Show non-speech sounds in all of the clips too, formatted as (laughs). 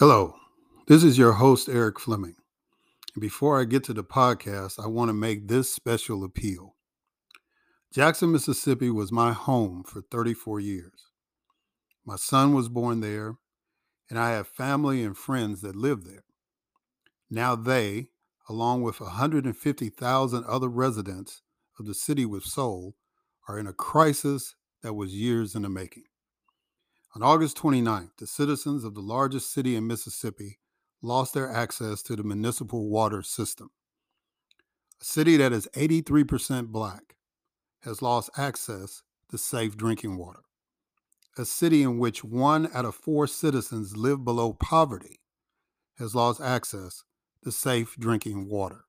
Hello, this is your host, Erik Fleming. And before I get to the podcast, I want to make this special appeal. Jackson, Mississippi was my home for 34 years. My son was born there, and I have family and friends that live there. Now they, along with 150,000 other residents of the city with soul, are in a crisis that was years in the making. On August 29th, the citizens of the largest city in Mississippi lost their access to the municipal water system. A city that is 83% black has lost access to safe drinking water. A city in which one out of four citizens live below poverty has lost access to safe drinking water.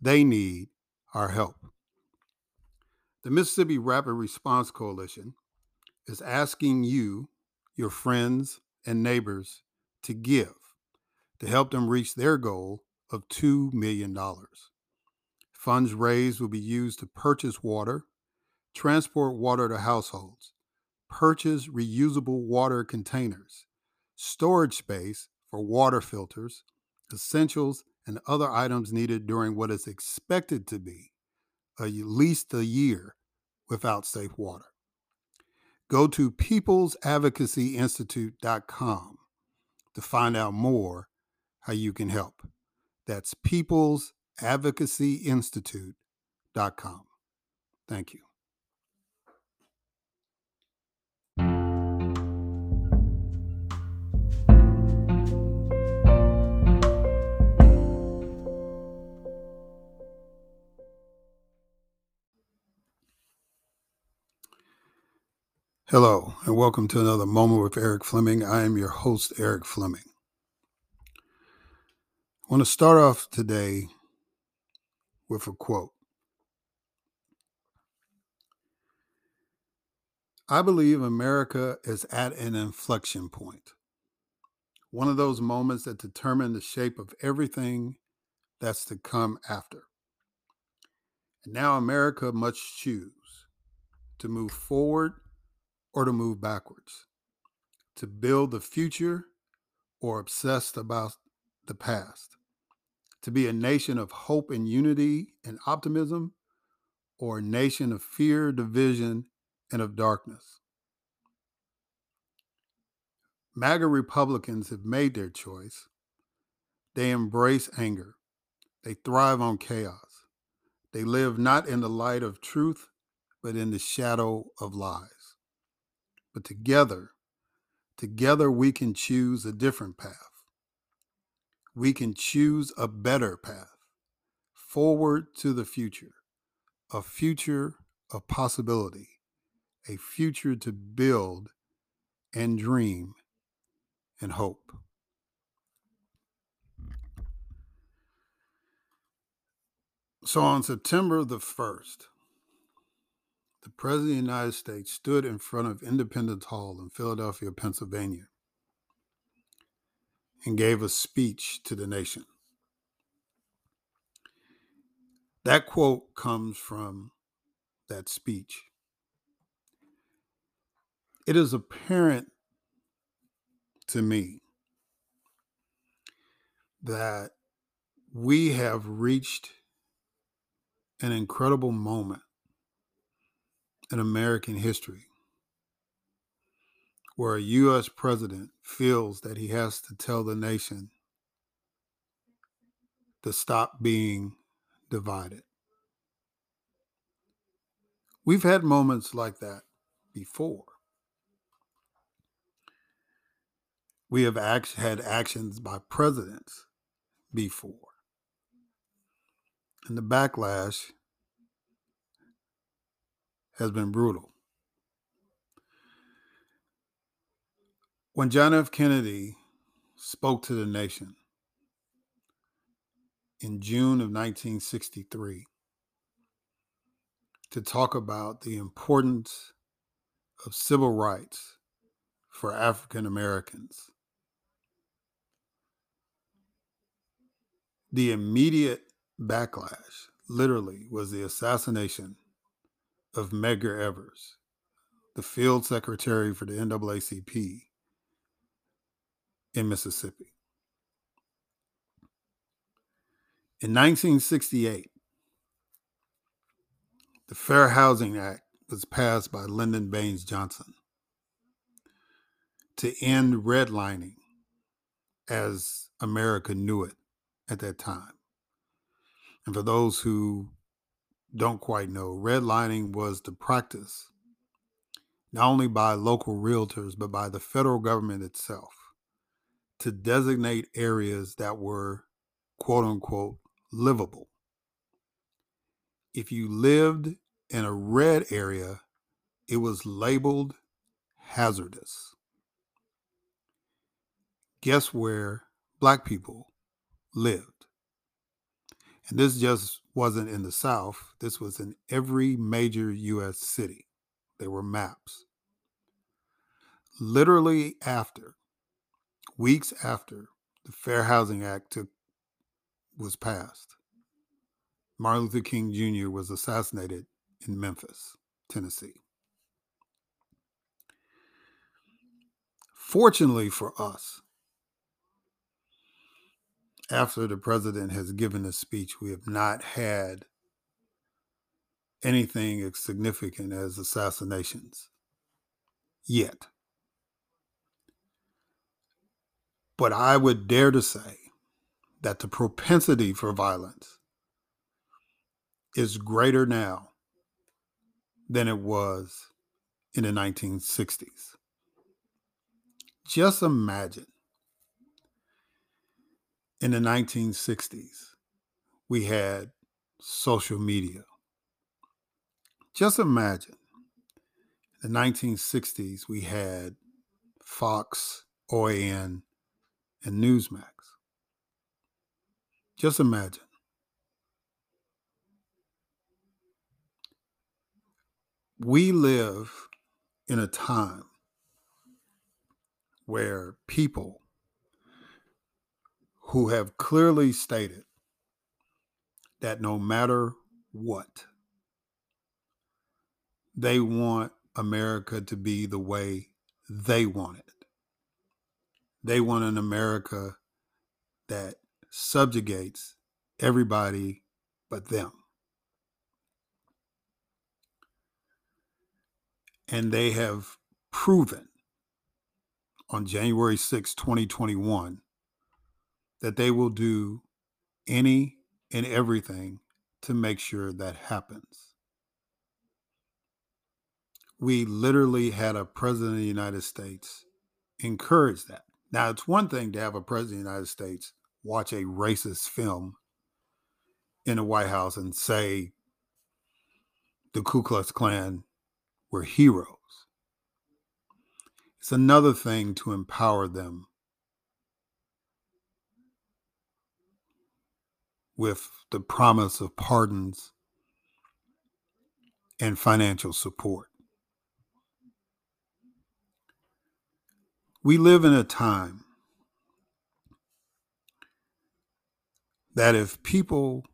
They need our help. The Mississippi Rapid Response Coalition is asking you, your friends, and neighbors to give to help them reach their goal of $2 million. Funds raised will be used to purchase water, transport water to households, purchase reusable water containers, storage space for water filters, essentials, and other items needed during what is expected to be at least a year without safe water. Go to peoplesadvocacyinstitute.com to find out more how you can help. That's peoplesadvocacyinstitute.com. Thank you. Hello, and welcome to another moment with Erik Fleming. I am your host, Erik Fleming. I want to start off today with a quote. I believe America is at an inflection point, one of those moments that determine the shape of everything that's to come after. And now America must choose to move forward or to move backwards, to build the future or obsessed about the past, to be a nation of hope and unity and optimism or a nation of fear, division, and of darkness. MAGA Republicans have made their choice. They embrace anger. They thrive on chaos. They live not in the light of truth, but in the shadow of lies. But together, together we can choose a different path. We can choose a better path forward to the future, a future of possibility, a future to build and dream and hope. So on September the 1st, the President of the United States stood in front of Independence Hall in Philadelphia, Pennsylvania, and gave a speech to the nation. That quote comes from that speech. It is apparent to me that we have reached an incredible moment in American history where a U.S. president feels that he has to tell the nation to stop being divided. We've had moments like that before. We have act- had actions by presidents before. And the backlash has been brutal. When John F. Kennedy spoke to the nation in June of 1963 to talk about the importance of civil rights for African Americans, the immediate backlash literally was the assassination of Medgar Evers, the field secretary for the NAACP, in Mississippi. In 1968, the Fair Housing Act was passed by Lyndon Baines Johnson to end redlining as America knew it at that time. And for those who don't quite know, redlining was the practice not only by local realtors, but by the federal government itself to designate areas that were quote unquote livable. If you lived in a red area, it was labeled hazardous. Guess where black people lived? And this just wasn't in the South, this was in every major U.S. city. There were maps. Literally after, weeks after the Fair Housing Act took, was passed, Martin Luther King Jr. was assassinated in Memphis, Tennessee. Fortunately for us, after the president has given a speech, we have not had anything as significant as assassinations yet. But I would dare to say that the propensity for violence is greater now than it was in the 1960s. Just imagine in the 1960s, we had social media. Just imagine in the 1960s, we had Fox, OAN, and Newsmax. Just imagine. We live in a time where people who have clearly stated that no matter what, they want America to be the way they want it. They want an America that subjugates everybody but them. And they have proven on January 6, 2021, that they will do any and everything to make sure that happens. We literally had a president of the United States encourage that. Now, it's one thing to have a president of the United States watch a racist film in the White House and say the Ku Klux Klan were heroes. It's another thing to empower them with the promise of pardons and financial support. We live in a time that if people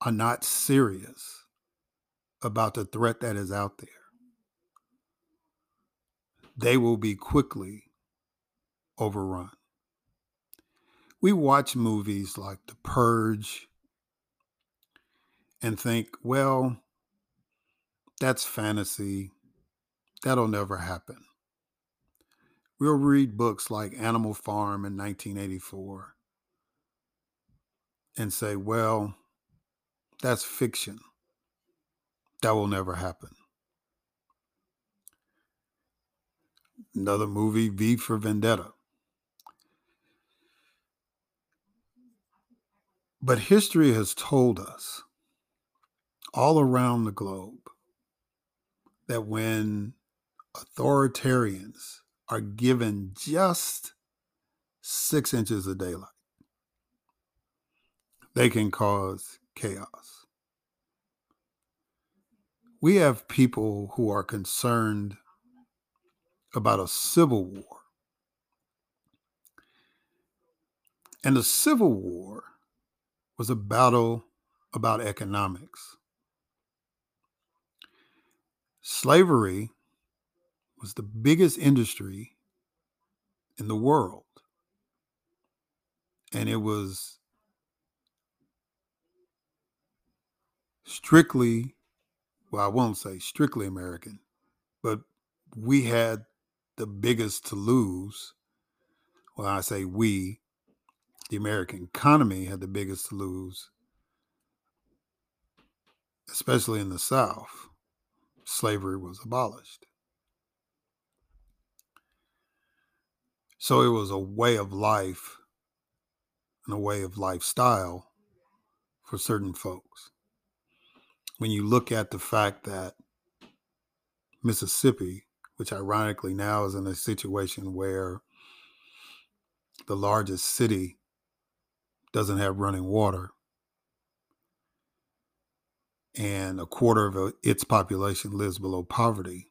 are not serious about the threat that is out there, they will be quickly overrun. We watch movies like The Purge and think, well, that's fantasy. That'll never happen. We'll read books like Animal Farm in 1984 and say, well, that's fiction. That will never happen. Another movie, V for Vendetta. But history has told us all around the globe that when authoritarians are given just six inches of daylight, they can cause chaos. We have people who are concerned about a civil war. And a Civil War was a battle about economics. Slavery was the biggest industry in the world And it was strictly, well, I won't say strictly American, but we had the biggest to lose. Well, I say we, the American economy had the biggest to lose, especially in the South. Slavery was abolished. So it was a way of life and a way of lifestyle for certain folks. When you look at the fact that Mississippi, which ironically now is in a situation where the largest city doesn't have running water, and a quarter of uh, its population lives below poverty,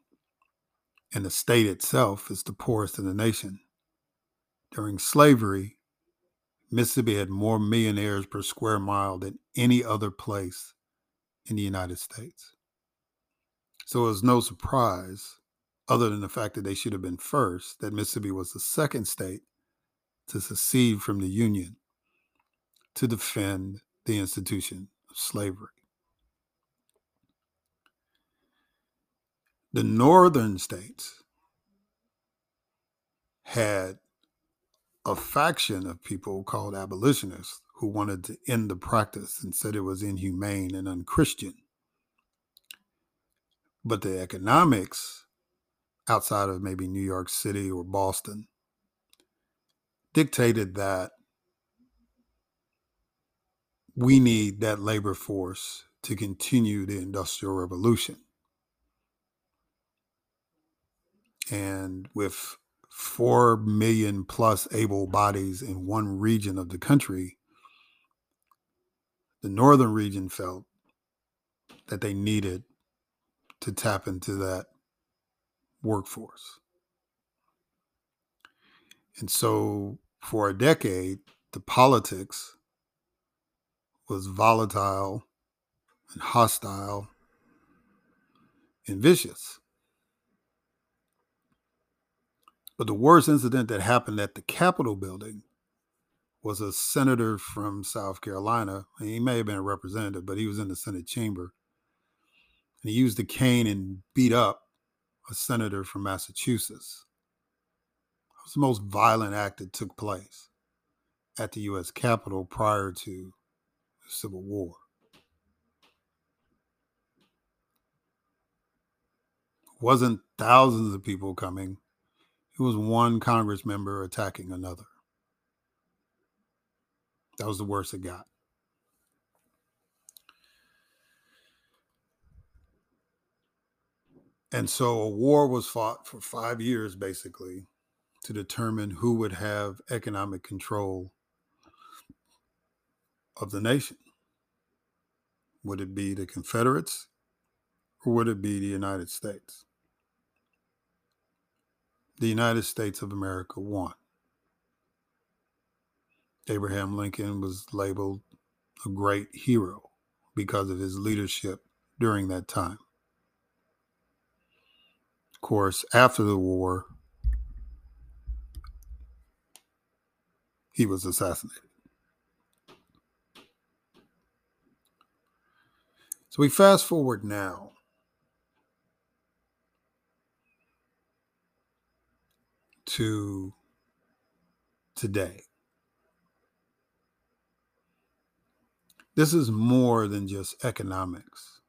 and the state itself is the poorest in the nation. During slavery, Mississippi had more millionaires per square mile than any other place in the United States. So it was no surprise, other than the fact that they should have been first, that Mississippi was the second state to secede from the Union to defend the institution of slavery. The northern states had a faction of people called abolitionists who wanted to end the practice and said it was inhumane and unchristian. But the economics outside of maybe New York City or Boston dictated that we need that labor force to continue the Industrial Revolution. And with 4 million plus able bodies in one region of the country, the northern region felt that they needed to tap into that workforce. And so for a decade, the politics was volatile and hostile and vicious. But the worst incident that happened at the Capitol building was a senator from South Carolina. He may have been a representative, but he was in the Senate chamber. And he used a cane and beat up a senator from Massachusetts. It was the most violent act that took place at the U.S. Capitol prior to Civil War. It wasn't thousands of people coming it was one Congress member attacking another. That was the worst it got. And so a war was fought for five years, basically, to determine who would have economic control of the nation. Would it be the Confederates or would it be the United States? the United States of America won. Abraham Lincoln was labeled a great hero because of his leadership during that time. Of course, after the war, he was assassinated. So we fast forward now to today. This is more than just economics.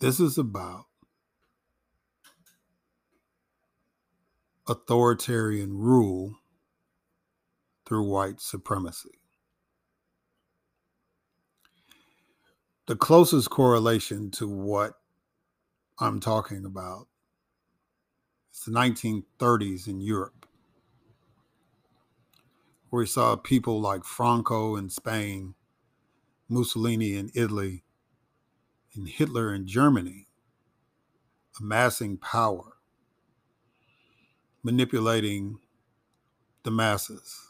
This is about authoritarian rule through white supremacy. The closest correlation to what I'm talking about is the 1930s in Europe, where we saw people like Franco in Spain, Mussolini in Italy, and Hitler in Germany amassing power, manipulating the masses,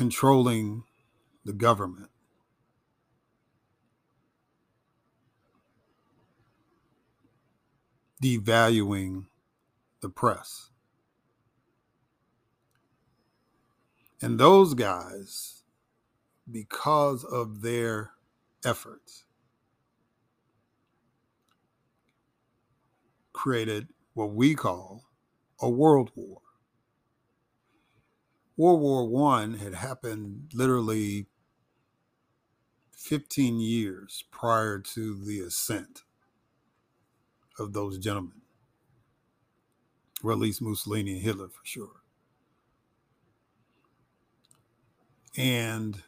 controlling the government. Devaluing the press. And those guys, because of their efforts, created what we call a world war. World War One had happened literally 15 years prior to the ascent of those gentlemen, or at least Mussolini and Hitler for sure. And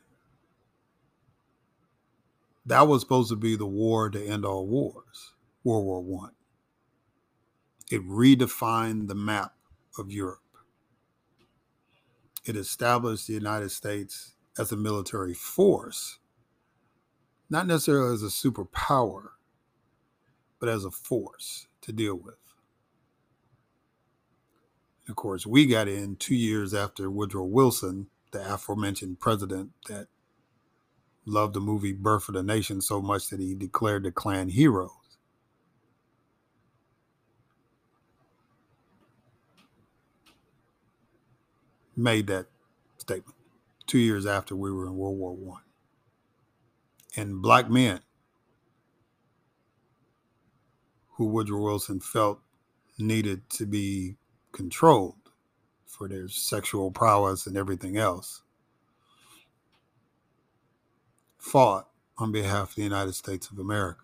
that was supposed to be the war to end all wars, World War One. It redefined the map of Europe. It established the United States as a military force, not necessarily as a superpower, but as a force to deal with. Of course, we got in two years after Woodrow Wilson, the aforementioned president that loved the movie Birth of the Nation so much that he declared the Klan heroes. Made that statement two years after we were in World War One. And black men who Woodrow Wilson felt needed to be controlled for their sexual prowess and everything else fought on behalf of the United States of America.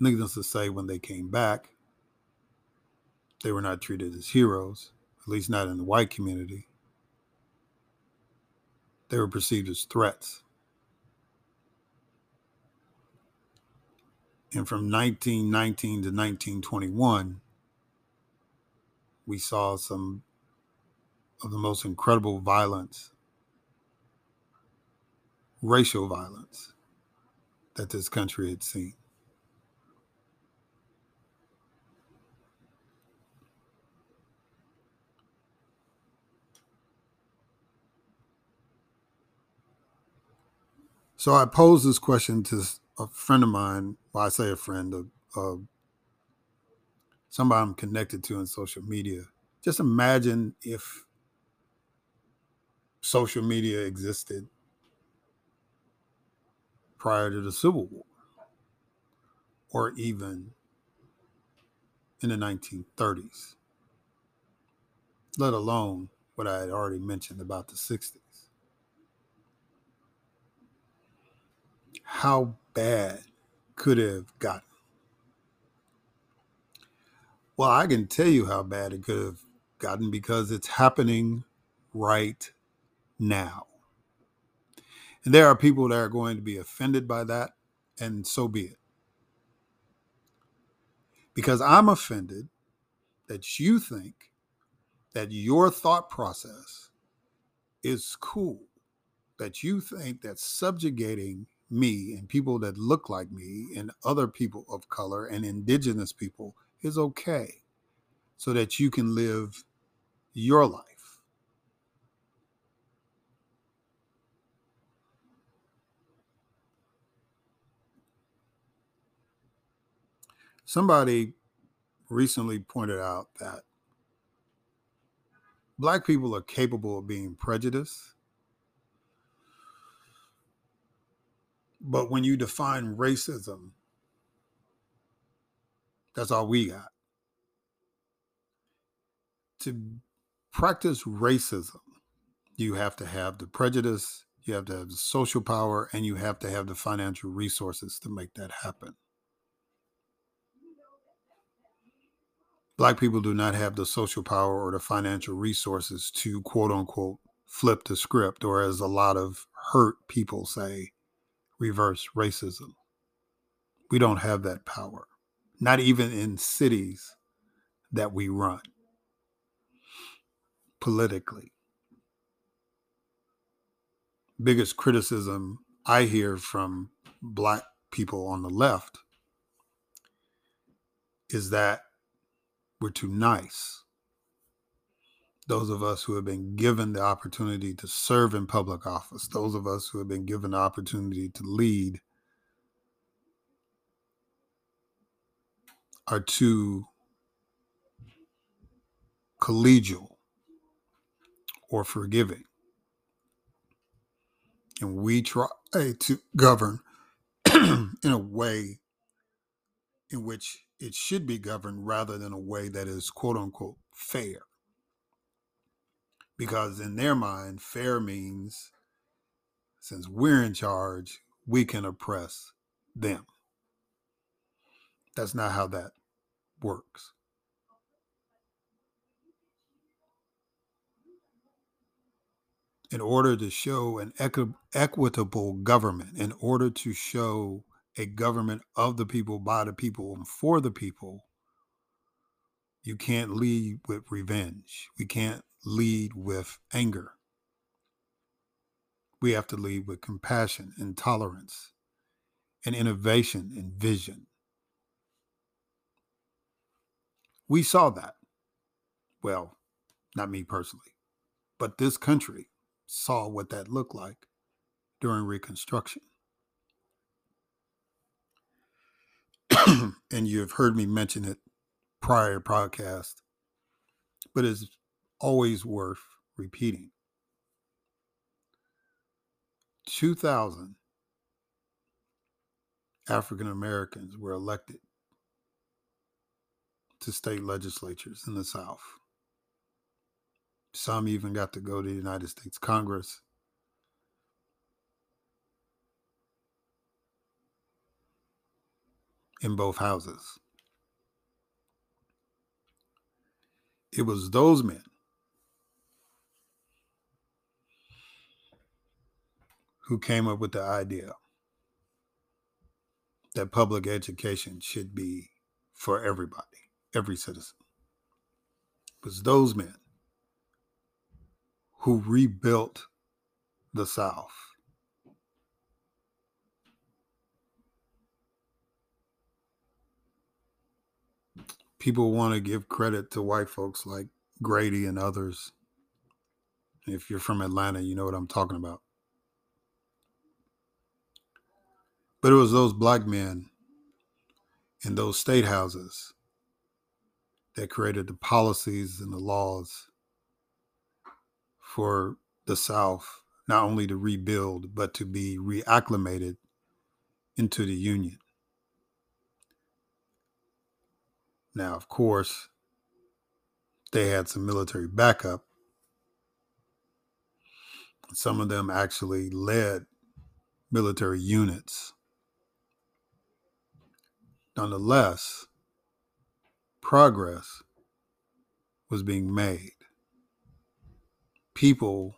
Needless to say, when they came back, they were not treated as heroes, at least not in the white community. They were perceived as threats. And from 1919 to 1921, we saw some of the most incredible violence, racial violence, that this country had seen. So I posed this question to a friend of mine. Well, I say a friend, a, a, somebody I'm connected to in social media. Just imagine if social media existed prior to the Civil War, or even in the 1930s, let alone what I had already mentioned about the 60s. How bad could it have gotten? Well, I can tell you how bad it could have gotten because it's happening right now. And there are people that are going to be offended by that, and so be it. Because I'm offended that you think that your thought process is cool, that you think that subjugating me and people that look like me and other people of color and indigenous people is okay so that you can live your life. Somebody recently pointed out that black people are capable of being prejudiced But when you define racism, that's all we got. To practice racism, you have to have the prejudice, you have to have the social power, and you have to have the financial resources to make that happen. Black people do not have the social power or the financial resources to quote unquote flip the script, or as a lot of hurt people say, reverse racism. We don't have that power, not even in cities that we run politically. Biggest criticism I hear from Black people on the left is that we're too nice. Those of us who have been given the opportunity to serve in public office, those of us who have been given the opportunity to lead, are too collegial or forgiving. And we try to govern (clears throat) in a way in which it should be governed rather than a way that is quote unquote fair. Because in their mind, fair means since we're in charge, we can oppress them. That's not how that works. In order to show an equi- equitable government, in order to show a government of the people, by the people, and for the people, you can't lead with revenge. We can't lead with anger. We have to lead with compassion and tolerance and innovation and vision. We saw that. Well, not me personally, but this country saw what that looked like during Reconstruction. (clears throat) and you've heard me mention it prior podcast, but it's always worth repeating. 2,000 African Americans were elected to state legislatures in the South. Some even got to go to the United States Congress. In both houses. It was those men who came up with the idea that public education should be for everybody, every citizen. It was those men who rebuilt the South. People want to give credit to white folks like Grady and others. If you're from Atlanta, you know what I'm talking about. But it was those black men in those state houses that created the policies and the laws for the South not only to rebuild, but to be reacclimated into the Union. Now, of course, they had some military backup. Some of them actually led military units Nonetheless, progress was being made. People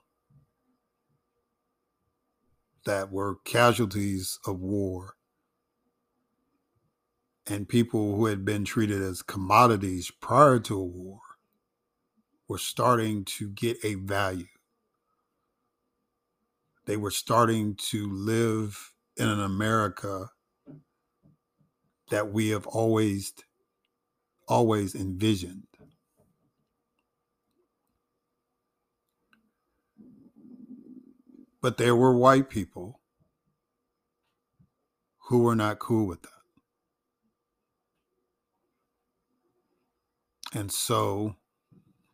that were casualties of war and people who had been treated as commodities prior to a war were starting to get a value. They were starting to live in an America that we have always always envisioned. But there were white people who were not cool with that. And so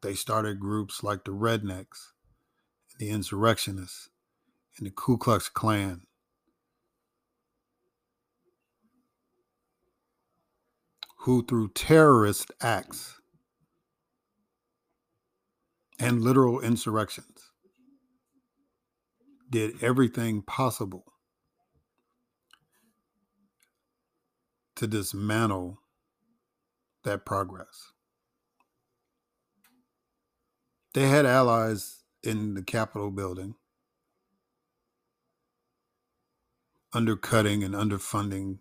they started groups like the Rednecks, the Insurrectionists, and the Ku Klux Klan who, through terrorist acts and literal insurrections, did everything possible to dismantle that progress. They had allies in the Capitol building, undercutting and underfunding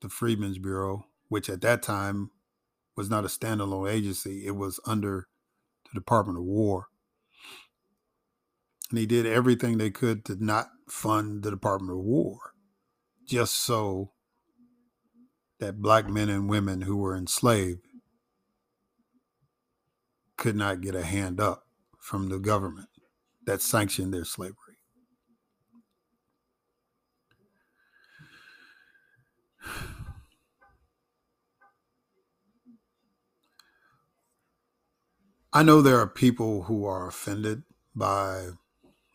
the Freedmen's Bureau which at that time was not a standalone agency, it was under the Department of War. And he did everything they could to not fund the Department of War, just so that black men and women who were enslaved could not get a hand up from the government that sanctioned their slavery. I know there are people who are offended by,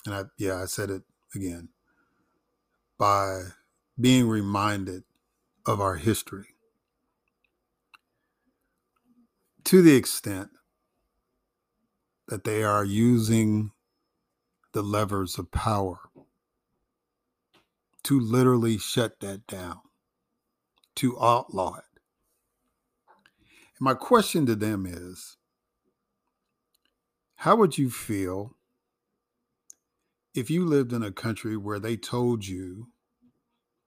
and I, yeah, I said it again, by being reminded of our history to the extent that they are using the levers of power to literally shut that down, to outlaw it. And my question to them is how would you feel if you lived in a country where they told you,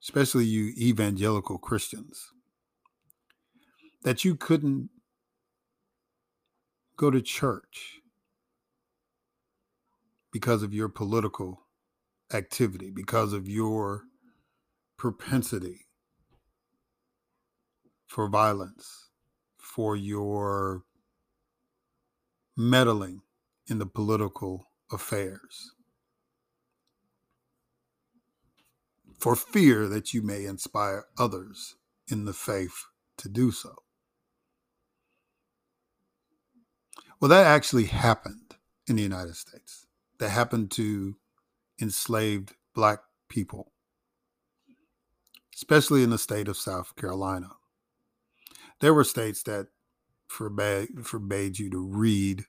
especially you evangelical Christians, that you couldn't go to church because of your political activity, because of your propensity for violence, for your meddling in the political affairs, for fear that you may inspire others in the faith to do so. Well, that actually happened in the United States. That happened to enslaved black people, especially in the state of South Carolina. There were states that forbade, forbade you to read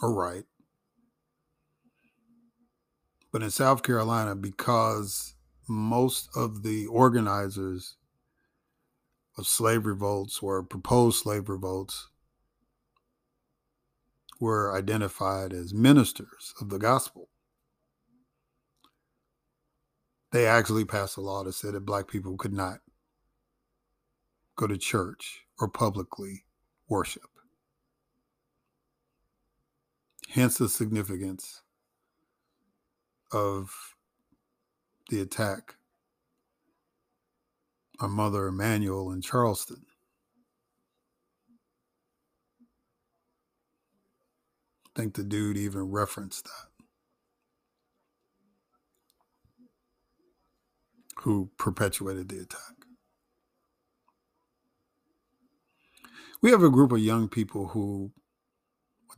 or write. But in South Carolina, because most of the organizers of slave revolts or proposed slave revolts were identified as ministers of the gospel. They actually passed a law that said that black people could not go to church or publicly worship. Hence the significance of the attack on Mother Emanuel in Charleston. I think the dude even referenced that. Who perpetuated the attack. We have a group of young people who,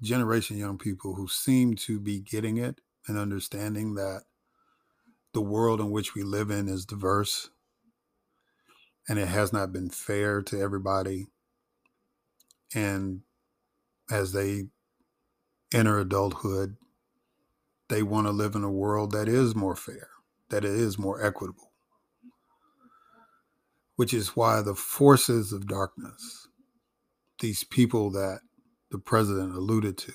generation young people who seem to be getting it and understanding that the world in which we live in is diverse and it has not been fair to everybody. And as they enter adulthood, they want to live in a world that is more fair, that it is more equitable. Which is why the forces of darkness, these people that the president alluded to,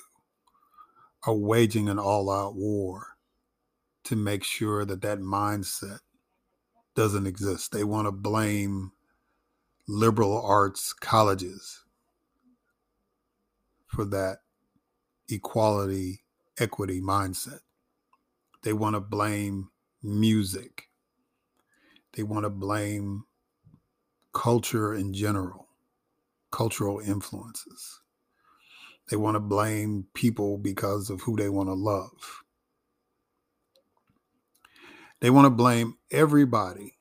are waging an all out war to make sure that that mindset doesn't exist. They want to blame liberal arts colleges for that equality, equity mindset. They want to blame music. They want to blame culture in general, cultural influences. They want to blame people because of who they want to love. They want to blame everybody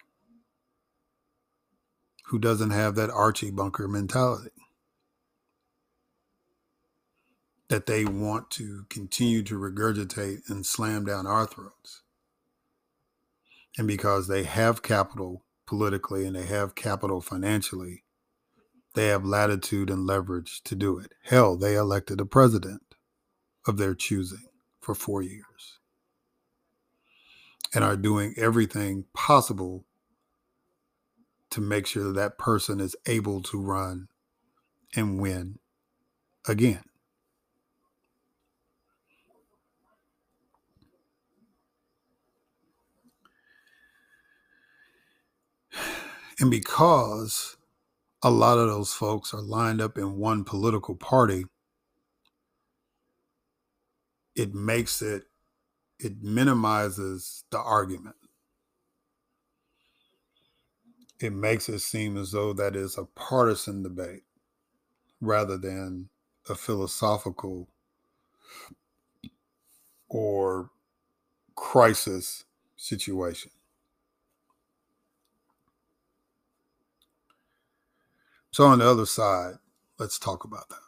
who doesn't have that Archie Bunker mentality. That they want to continue to regurgitate and slam down our throats. And because they have capital politically and they have capital financially, they have latitude and leverage to do it. Hell, they elected a president of their choosing for four years and are doing everything possible to make sure that, that person is able to run and win again. (sighs) And because a lot of those folks are lined up in one political party, it makes it, it minimizes the argument it makes it seem as though that is a partisan debate rather than a philosophical or crisis situation. So on the other side, Let's talk about that.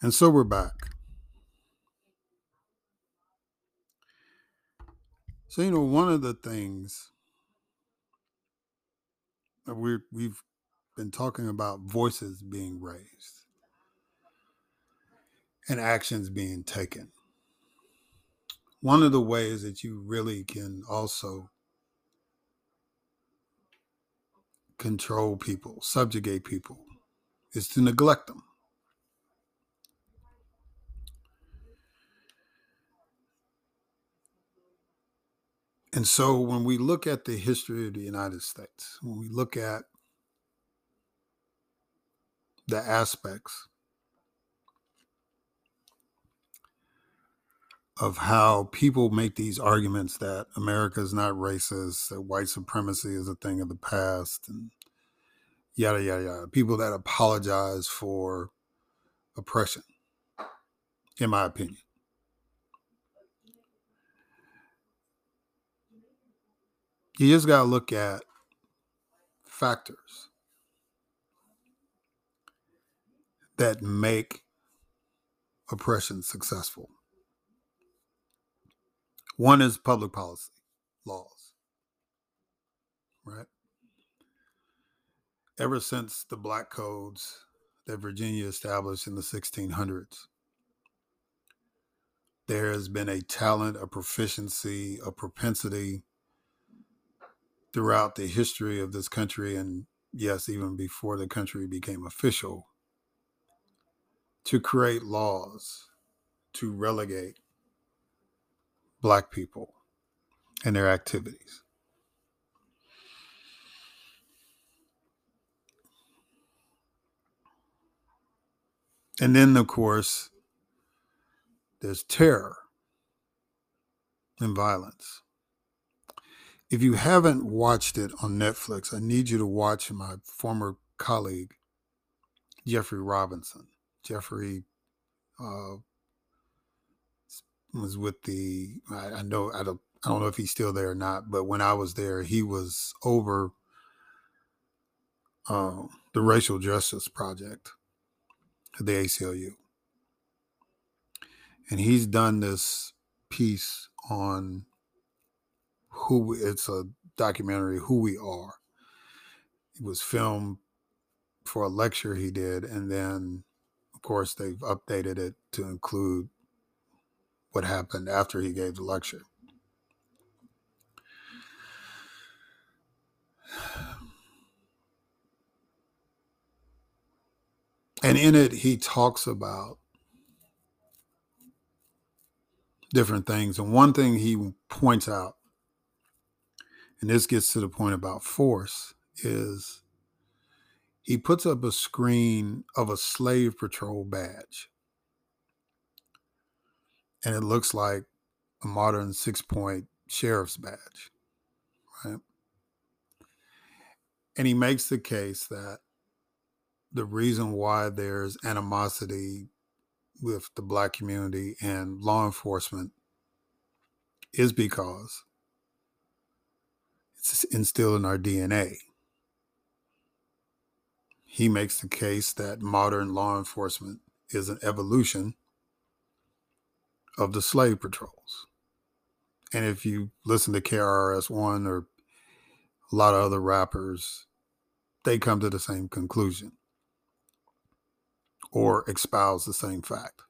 And so we're back. So, you know, one of the things that we we've been talking about voices being raised and actions being taken. One of the ways that you really can also control people, subjugate people, is to neglect them. And so when we look at the history of the United States, when we look at the aspects of how people make these arguments that America is not racist, that white supremacy is a thing of the past, and yada, yada, yada. People that apologize for oppression, in my opinion. You just got to look at factors that make oppression successful. One is public policy, laws, right? Ever since the black codes that Virginia established in the 1600s, there has been a talent, a proficiency, a propensity throughout the history of this country, and yes, even before the country became official, to create laws to relegate Black people and their activities. And then, of course, there's terror and violence. If you haven't watched it on Netflix, I need you to watch my former colleague, Jeffrey Robinson. Jeffrey uh, was with the, I, I know, I don't, I don't know if he's still there or not, but when I was there, he was over uh, the Racial Justice Project at the ACLU. And he's done this piece on who it's a documentary who we are. It was filmed for a lecture he did and then of course they've updated it to include what happened after he gave the lecture. And in it he talks about different things and one thing he points out and this gets to the point about force, is he puts up a screen of a slave patrol badge. And it looks like a modern six point sheriff's badge, right? And he makes the case that the reason why there's animosity with the black community and law enforcement is because it's instilled in our DNA. He makes the case that modern law enforcement is an evolution of the slave patrols. And if you listen to KRS One or a lot of other rappers, they come to the same conclusion or hmm. espouse the same fact.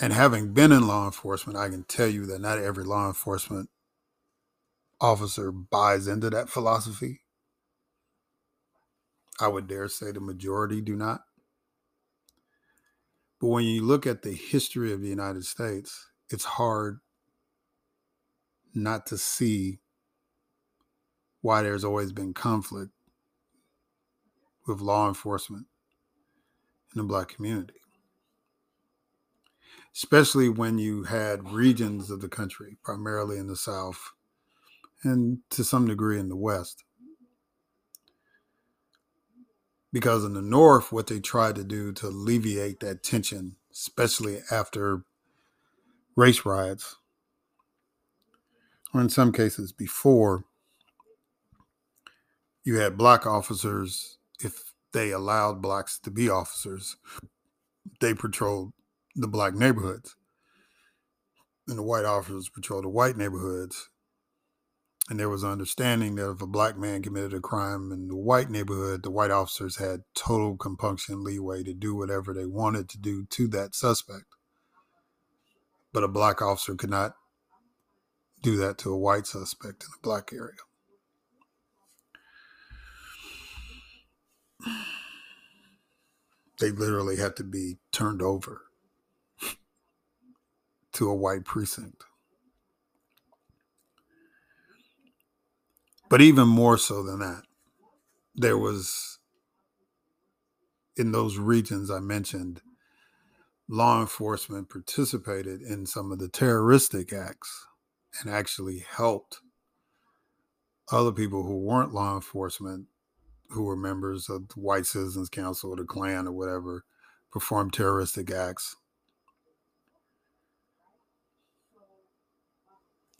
And having been in law enforcement, I can tell you that not every law enforcement officer buys into that philosophy. I would dare say the majority do not. But when you look at the history of the United States, it's hard not to see why there's always been conflict with law enforcement in the black community. Especially when you had regions of the country, primarily in the South and to some degree in the West. Because in the North, what they tried to do to alleviate that tension, especially after race riots, or in some cases before, you had black officers, if they allowed blacks to be officers, they patrolled the black neighborhoods. And the white officers patrolled the white neighborhoods. And there was understanding that if a black man committed a crime in the white neighborhood, the white officers had total compunction leeway to do whatever they wanted to do to that suspect. But a black officer could not do that to a white suspect in a black area. They literally had to be turned over to a white precinct. But even more so than that, there was in those regions I mentioned, law enforcement participated in some of the terroristic acts and actually helped other people who weren't law enforcement, who were members of the White Citizens Council or the Klan or whatever, perform terroristic acts.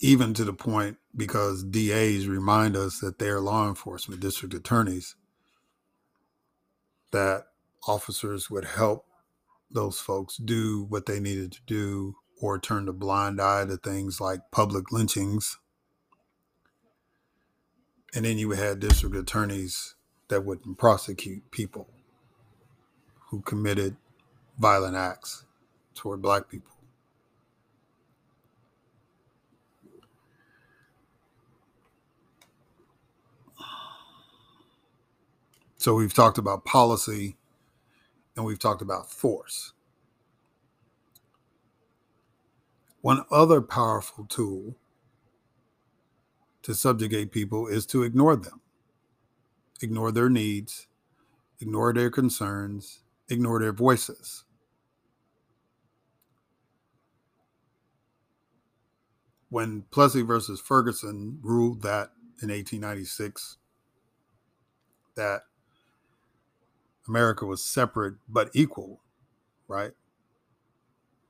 Even to the point because DAs remind us that they're law enforcement, district attorneys, that officers would help those folks do what they needed to do or turn a blind eye to things like public lynchings. And then you had district attorneys that wouldn't prosecute people who committed violent acts toward black people. So we've talked about policy and we've talked about force. One other powerful tool to subjugate people is to ignore them, ignore their needs, ignore their concerns, ignore their voices. When Plessy versus Ferguson ruled that in 1896, that America was separate but equal, right?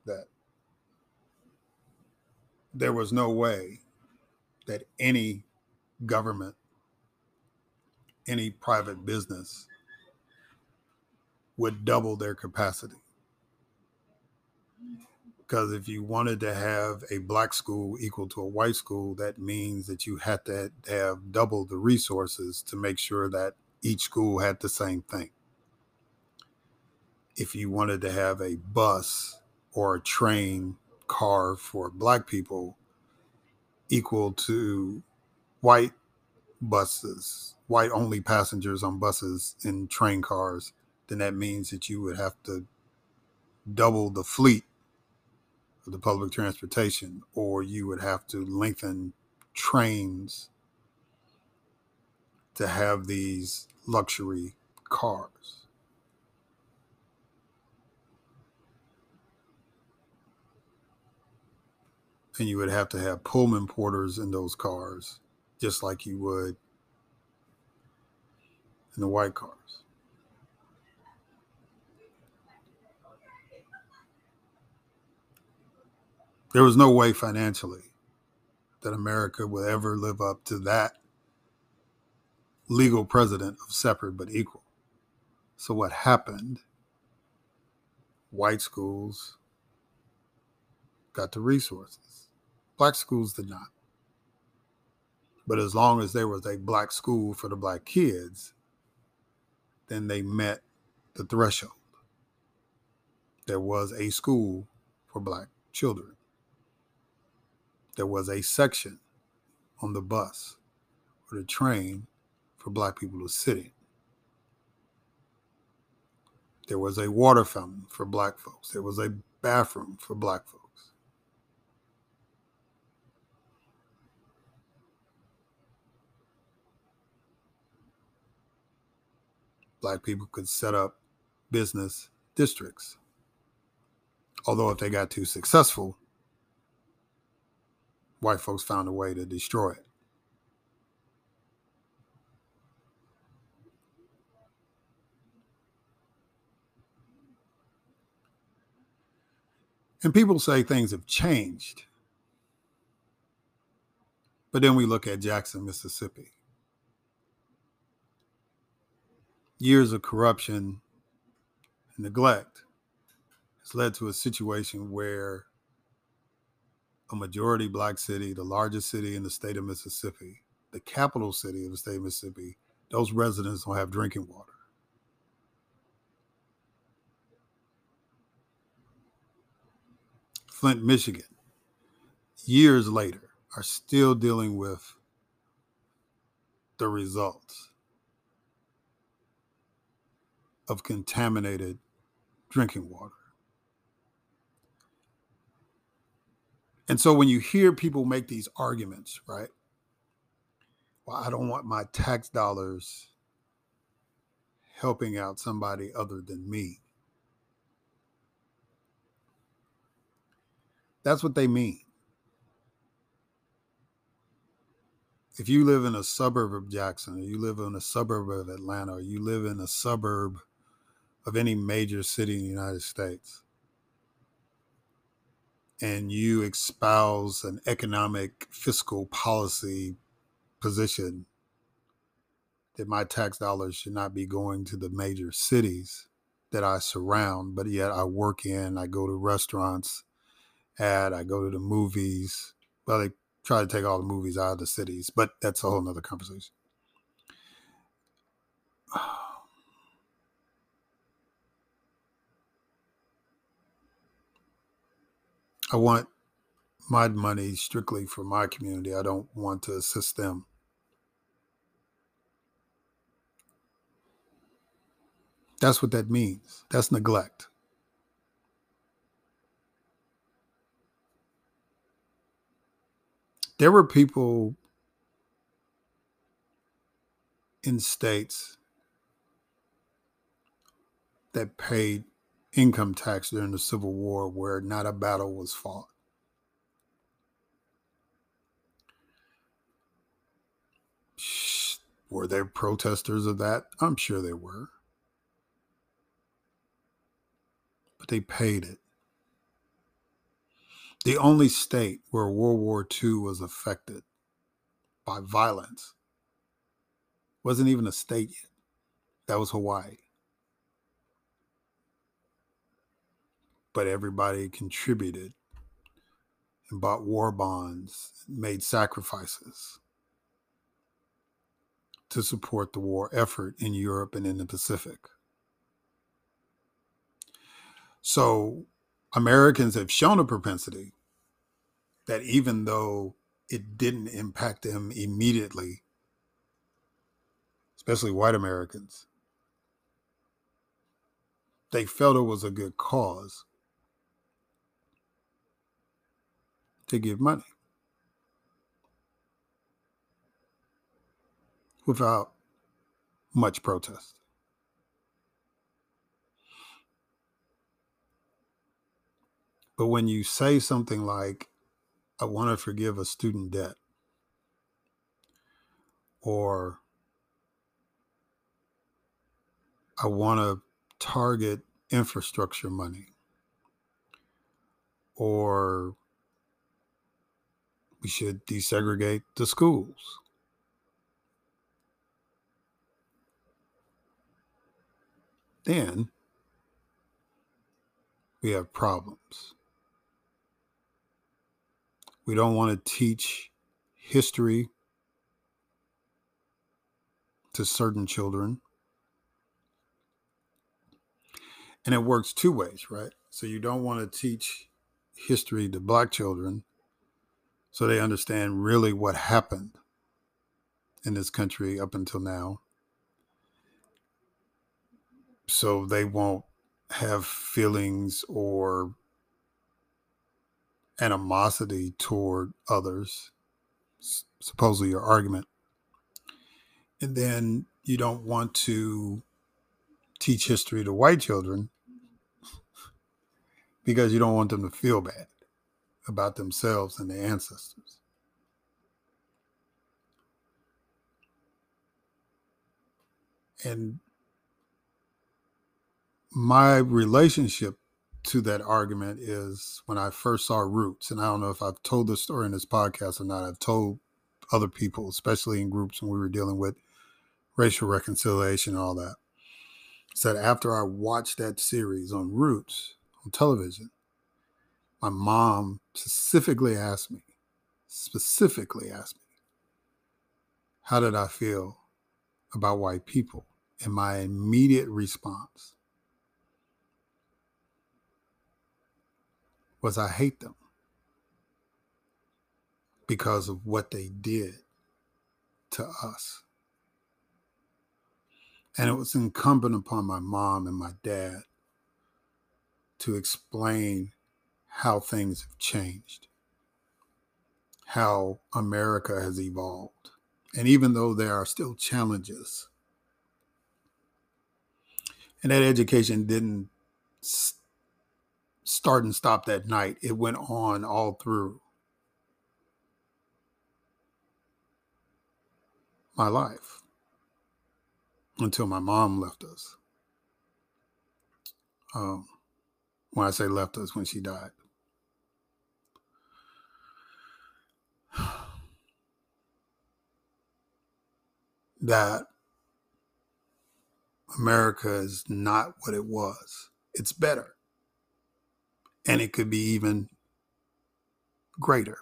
That there was no way that any government, any private business would double their capacity. Because if you wanted to have a black school equal to a white school, that means that you had to have double the resources to make sure that each school had the same thing. If you wanted to have a bus or a train car for black people equal to white buses, white only passengers on buses and train cars, then that means that you would have to double the fleet of the public transportation, or you would have to lengthen trains to have these luxury cars. And you would have to have Pullman porters in those cars, just like you would in the white cars. There was no way financially that America would ever live up to that legal precedent of separate but equal. So, what happened? White schools got the resources Black schools did not. But as long as there was a black school for the black kids, then they met the threshold. There was a school for black children. There was a section on the bus or the train for black people to sit in. There was a water fountain for black folks. There was a bathroom for black folks. Black people could set up business districts Although, if they got too successful, white folks found a way to destroy it. And people say things have changed. But then we look at Jackson, Mississippi. Years of corruption and neglect has led to a situation where a majority black city, the largest city in the state of Mississippi, the capital city of the state of Mississippi, those residents don't have drinking water. Flint, Michigan, years later, are still dealing with the results of contaminated drinking water. And so when you hear people make these arguments, right? Well, I don't want my tax dollars helping out somebody other than me. That's what they mean. If you live in a suburb of Jackson, or you live in a suburb of Atlanta, or you live in a suburb of any major city in the United States, and you espouse an economic fiscal policy position that my tax dollars should not be going to the major cities that I surround, but yet I work in, I go to restaurants, at, I go to the movies. Well, they try to take all the movies out of the cities, but that's a whole nother conversation. (sighs) I want my money strictly for my community. I don't want to assist them. That's what that means. That's neglect. There were people in states that paid income tax during the Civil War where not a battle was fought. Were there protesters of that? I'm sure there were. But they paid it. The only state where World War II was affected by violence wasn't even a state yet. That was Hawaii. But everybody contributed and bought war bonds, made sacrifices to support the war effort in Europe and in the Pacific. So Americans have shown a propensity that even though it didn't impact them immediately, especially white Americans, they felt it was a good cause to give money without much protest. But when you say something like, I want to forgive a student debt, or I want to target infrastructure money, or we should desegregate the schools. Then we have problems. We don't want to teach history to certain children. And it works two ways, right? So you don't want to teach history to black children so they understand really what happened in this country up until now. So they won't have feelings or animosity toward others, supposedly your argument. And then you don't want to teach history to white children (laughs) because you don't want them to feel bad about themselves and their ancestors. And my relationship to that argument is when I first saw Roots, and I don't know if I've told this story in this podcast or not. I've told other people, especially in groups when we were dealing with racial reconciliation and all that. Said after I watched that series on Roots on television, my mom specifically asked me, specifically asked me, how did I feel about white people? And my immediate response was I hate them because of what they did to us. And it was incumbent upon my mom and my dad to explain how things have changed, how America has evolved. And even though there are still challenges, and that education didn't start and stop that night, it went on all through my life until my mom left us. Um, when I say left us, when she died. (sighs) That America is not what it was. It's better. And it could be even greater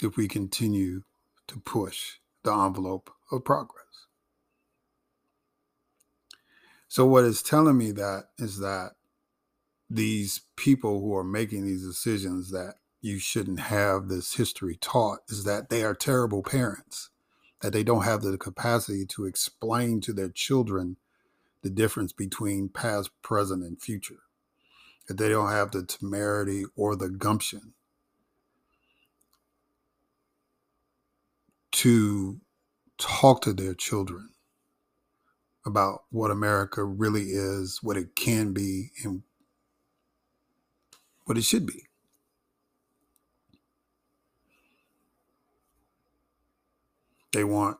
if we continue to push the envelope of progress. So, what is telling me that is that these people who are making these decisions that you shouldn't have this history taught is that they are terrible parents, that they don't have the capacity to explain to their children the difference between past, present, and future, that they don't have the temerity or the gumption to talk to their children about what America really is, what it can be, and what it should be. They want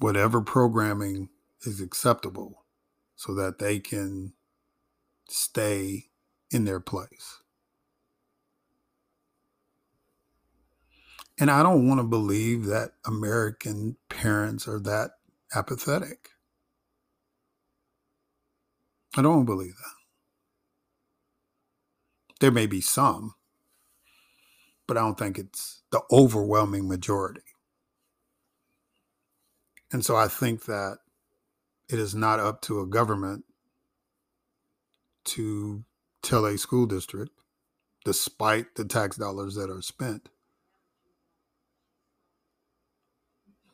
whatever programming is acceptable so that they can stay in their place. And I don't want to believe that American parents are that apathetic. I don't believe that. There may be some, but I don't think it's the overwhelming majority. And so I think that it is not up to a government to tell a school district, despite the tax dollars that are spent,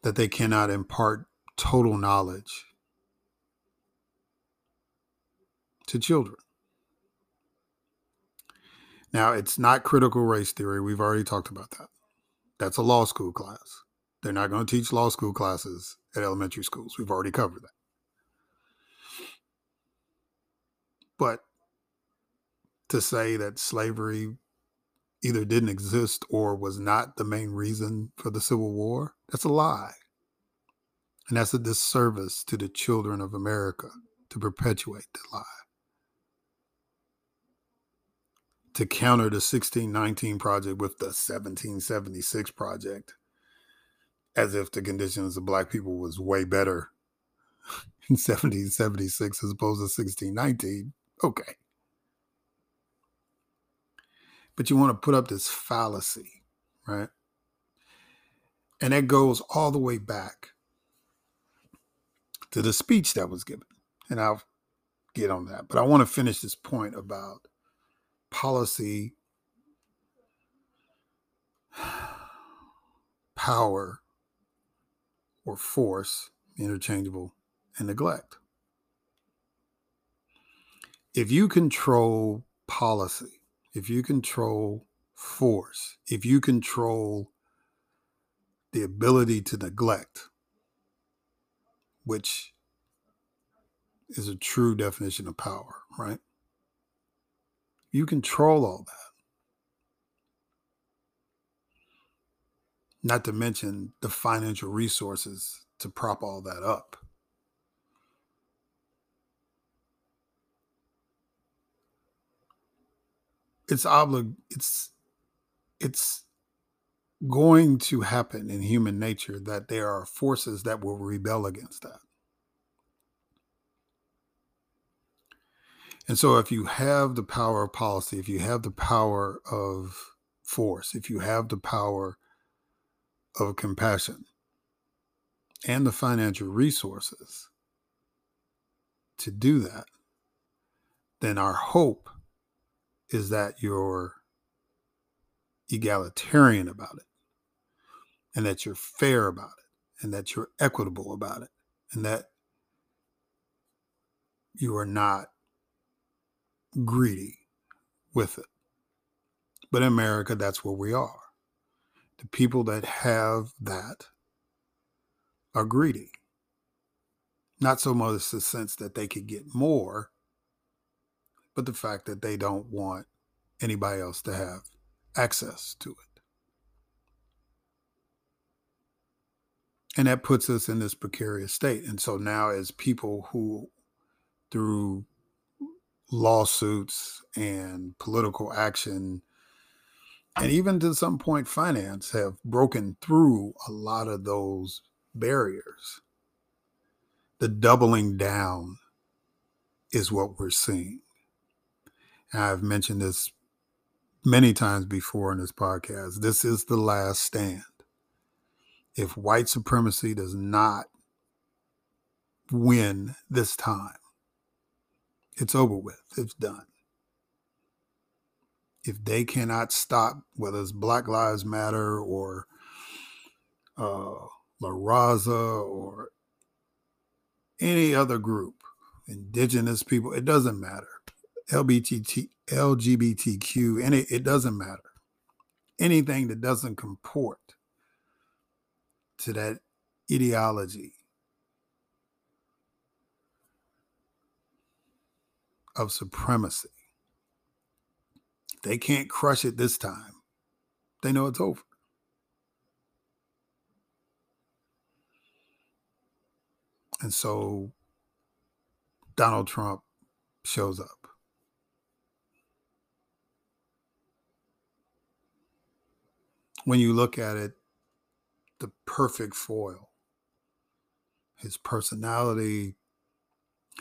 that they cannot impart total knowledge to children. Now, it's not critical race theory. We've already talked about that. That's a law school class. They're not going to teach law school classes at elementary schools. We've already covered that. But to say that slavery either didn't exist or was not the main reason for the Civil War, that's a lie. And that's a disservice to the children of America to perpetuate the lie. To counter the 1619 project with the 1776 project, as if the conditions of black people was way better (laughs) in 1776 as opposed to 1619. Okay. But you want to put up this fallacy, right? And that goes all the way back to the speech that was given. And I'll get on that. But I want to finish this point about policy, (sighs) power, or force, interchangeable, and neglect. If you control policy, if you control force, if you control the ability to neglect, which is a true definition of power, right? You control all that. Not to mention the financial resources to prop all that up. It's oblig it's it's going to happen in human nature that there are forces that will rebel against that. And so, if you have the power of policy, if you have the power of force, if you have the power of compassion and the financial resources to do that, then our hope is that you're egalitarian about it and that you're fair about it and that you're equitable about it and that you are not greedy with it. But in America, that's where we are. The people that have that are greedy. Not so much the sense that they could get more, but the fact that they don't want anybody else to have access to it. And that puts us in this precarious state. And so now, as people who, through lawsuits and political action, and um even to some point finance, have broken through a lot of those barriers, the doubling down is what we're seeing. And I've mentioned this many times before in this podcast. This is the last stand. If white supremacy does not win this time, it's over with. It's done. If they cannot stop, whether it's Black Lives Matter or uh, La Raza or any other group, indigenous people, it doesn't matter. LBGT, LGBTQ, and it doesn't matter. Anything that doesn't comport to that ideology of supremacy. They can't crush it this time. They know it's over. And so Donald Trump shows up. When you look at it, the perfect foil his personality,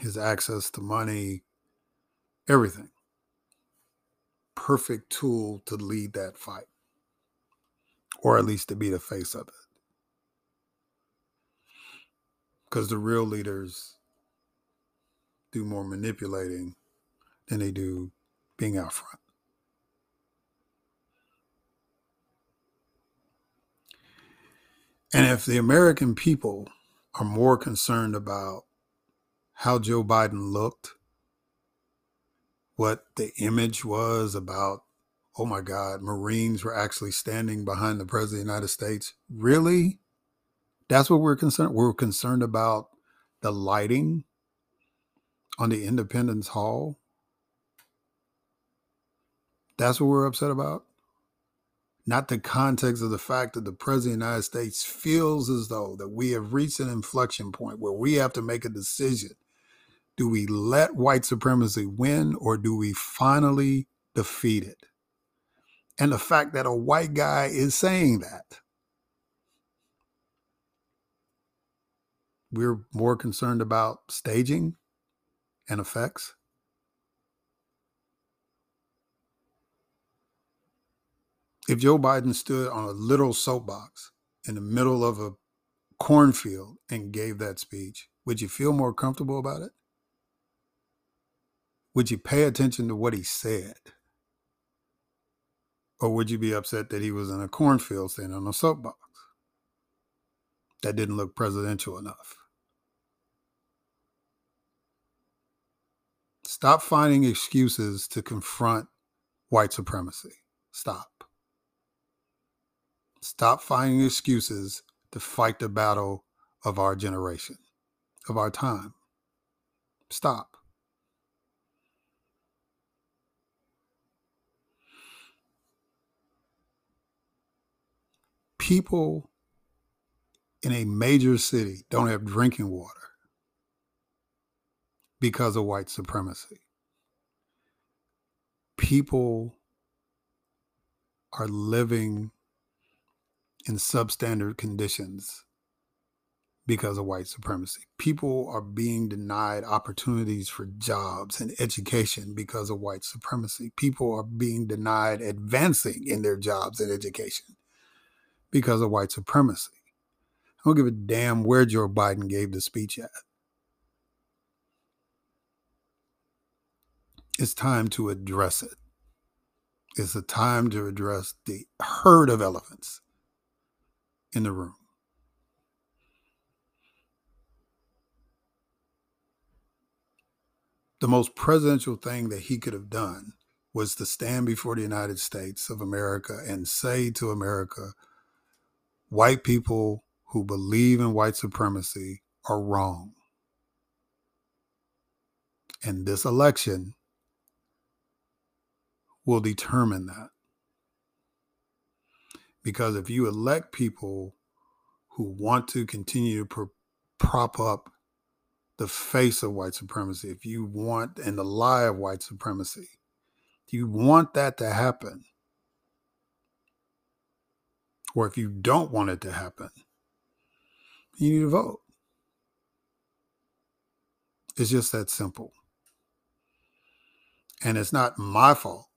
his access to money, everything. Perfect tool to lead that fight, or at least to be the face of it. Because the real leaders do more manipulating than they do being out front. And if the American people are more concerned about how Joe Biden looked what the image was about oh my God, Marines were actually standing behind the President of the United States. Really? That's what we're concerned. We're concerned about the lighting on the Independence Hall. That's what we're upset about. Not the context of the fact that the President of the United States feels as though that we have reached an inflection point where we have to make a decision do we let white supremacy win or do we finally defeat it? And the fact that a white guy is saying that. We're more concerned about staging and effects. If Joe Biden stood on a literal soapbox in the middle of a cornfield and gave that speech, would you feel more comfortable about it? Would you pay attention to what he said? Or would you be upset that he was in a cornfield standing on a soapbox? That didn't look presidential enough. Stop finding excuses to confront white supremacy. Stop. Stop finding excuses to fight the battle of our generation, of our time. Stop. People in a major city don't have drinking water because of white supremacy. People are living in substandard conditions because of white supremacy. People are being denied opportunities for jobs and education because of white supremacy. People are being denied advancing in their jobs and education because of white supremacy. I don't give a damn where Joe Biden gave the speech at. It's time to address it. It's a time to address the herd of elephants in the room. the most presidential thing that he could have done was to stand before the United States of America and say to America, white people who believe in white supremacy are wrong. And this election will determine that. Because if you elect people who want to continue to prop up the face of white supremacy, if you want, and the lie of white supremacy, if you want that to happen, or if you don't want it to happen, you need to vote. It's just that simple. And it's not my fault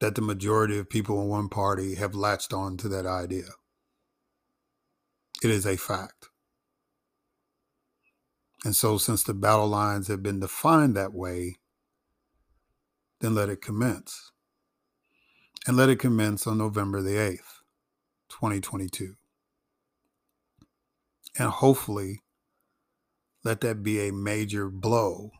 that the majority of people in one party have latched on to that idea. It is a fact. And so, since the battle lines have been defined that way, then let it commence. And let it commence on November the 8th, 2022. And hopefully, let that be a major blow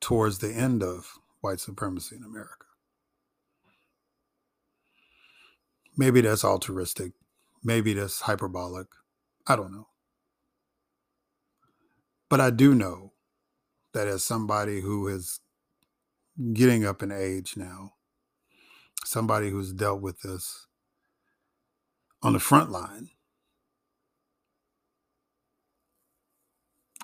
towards the end of white supremacy in America. Maybe that's altruistic. Maybe that's hyperbolic. I don't know. But I do know that as somebody who is getting up in age now, somebody who's dealt with this on the front line,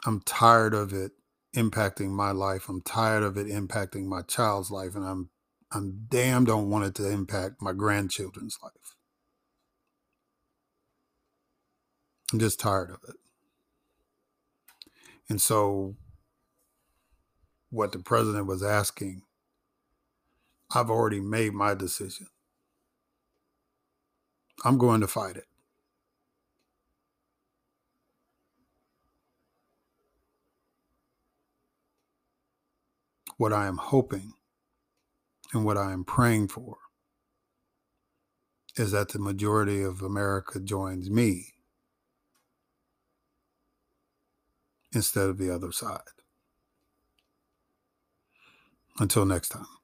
I'm tired of it impacting my life. I'm tired of it impacting my child's life, and I'm I'm damn don't want it to impact my grandchildren's life. I'm just tired of it. And so, what the president was asking, I've already made my decision. I'm going to fight it. What I am hoping and what I am praying for is that the majority of America joins me instead of the other side. Until next time.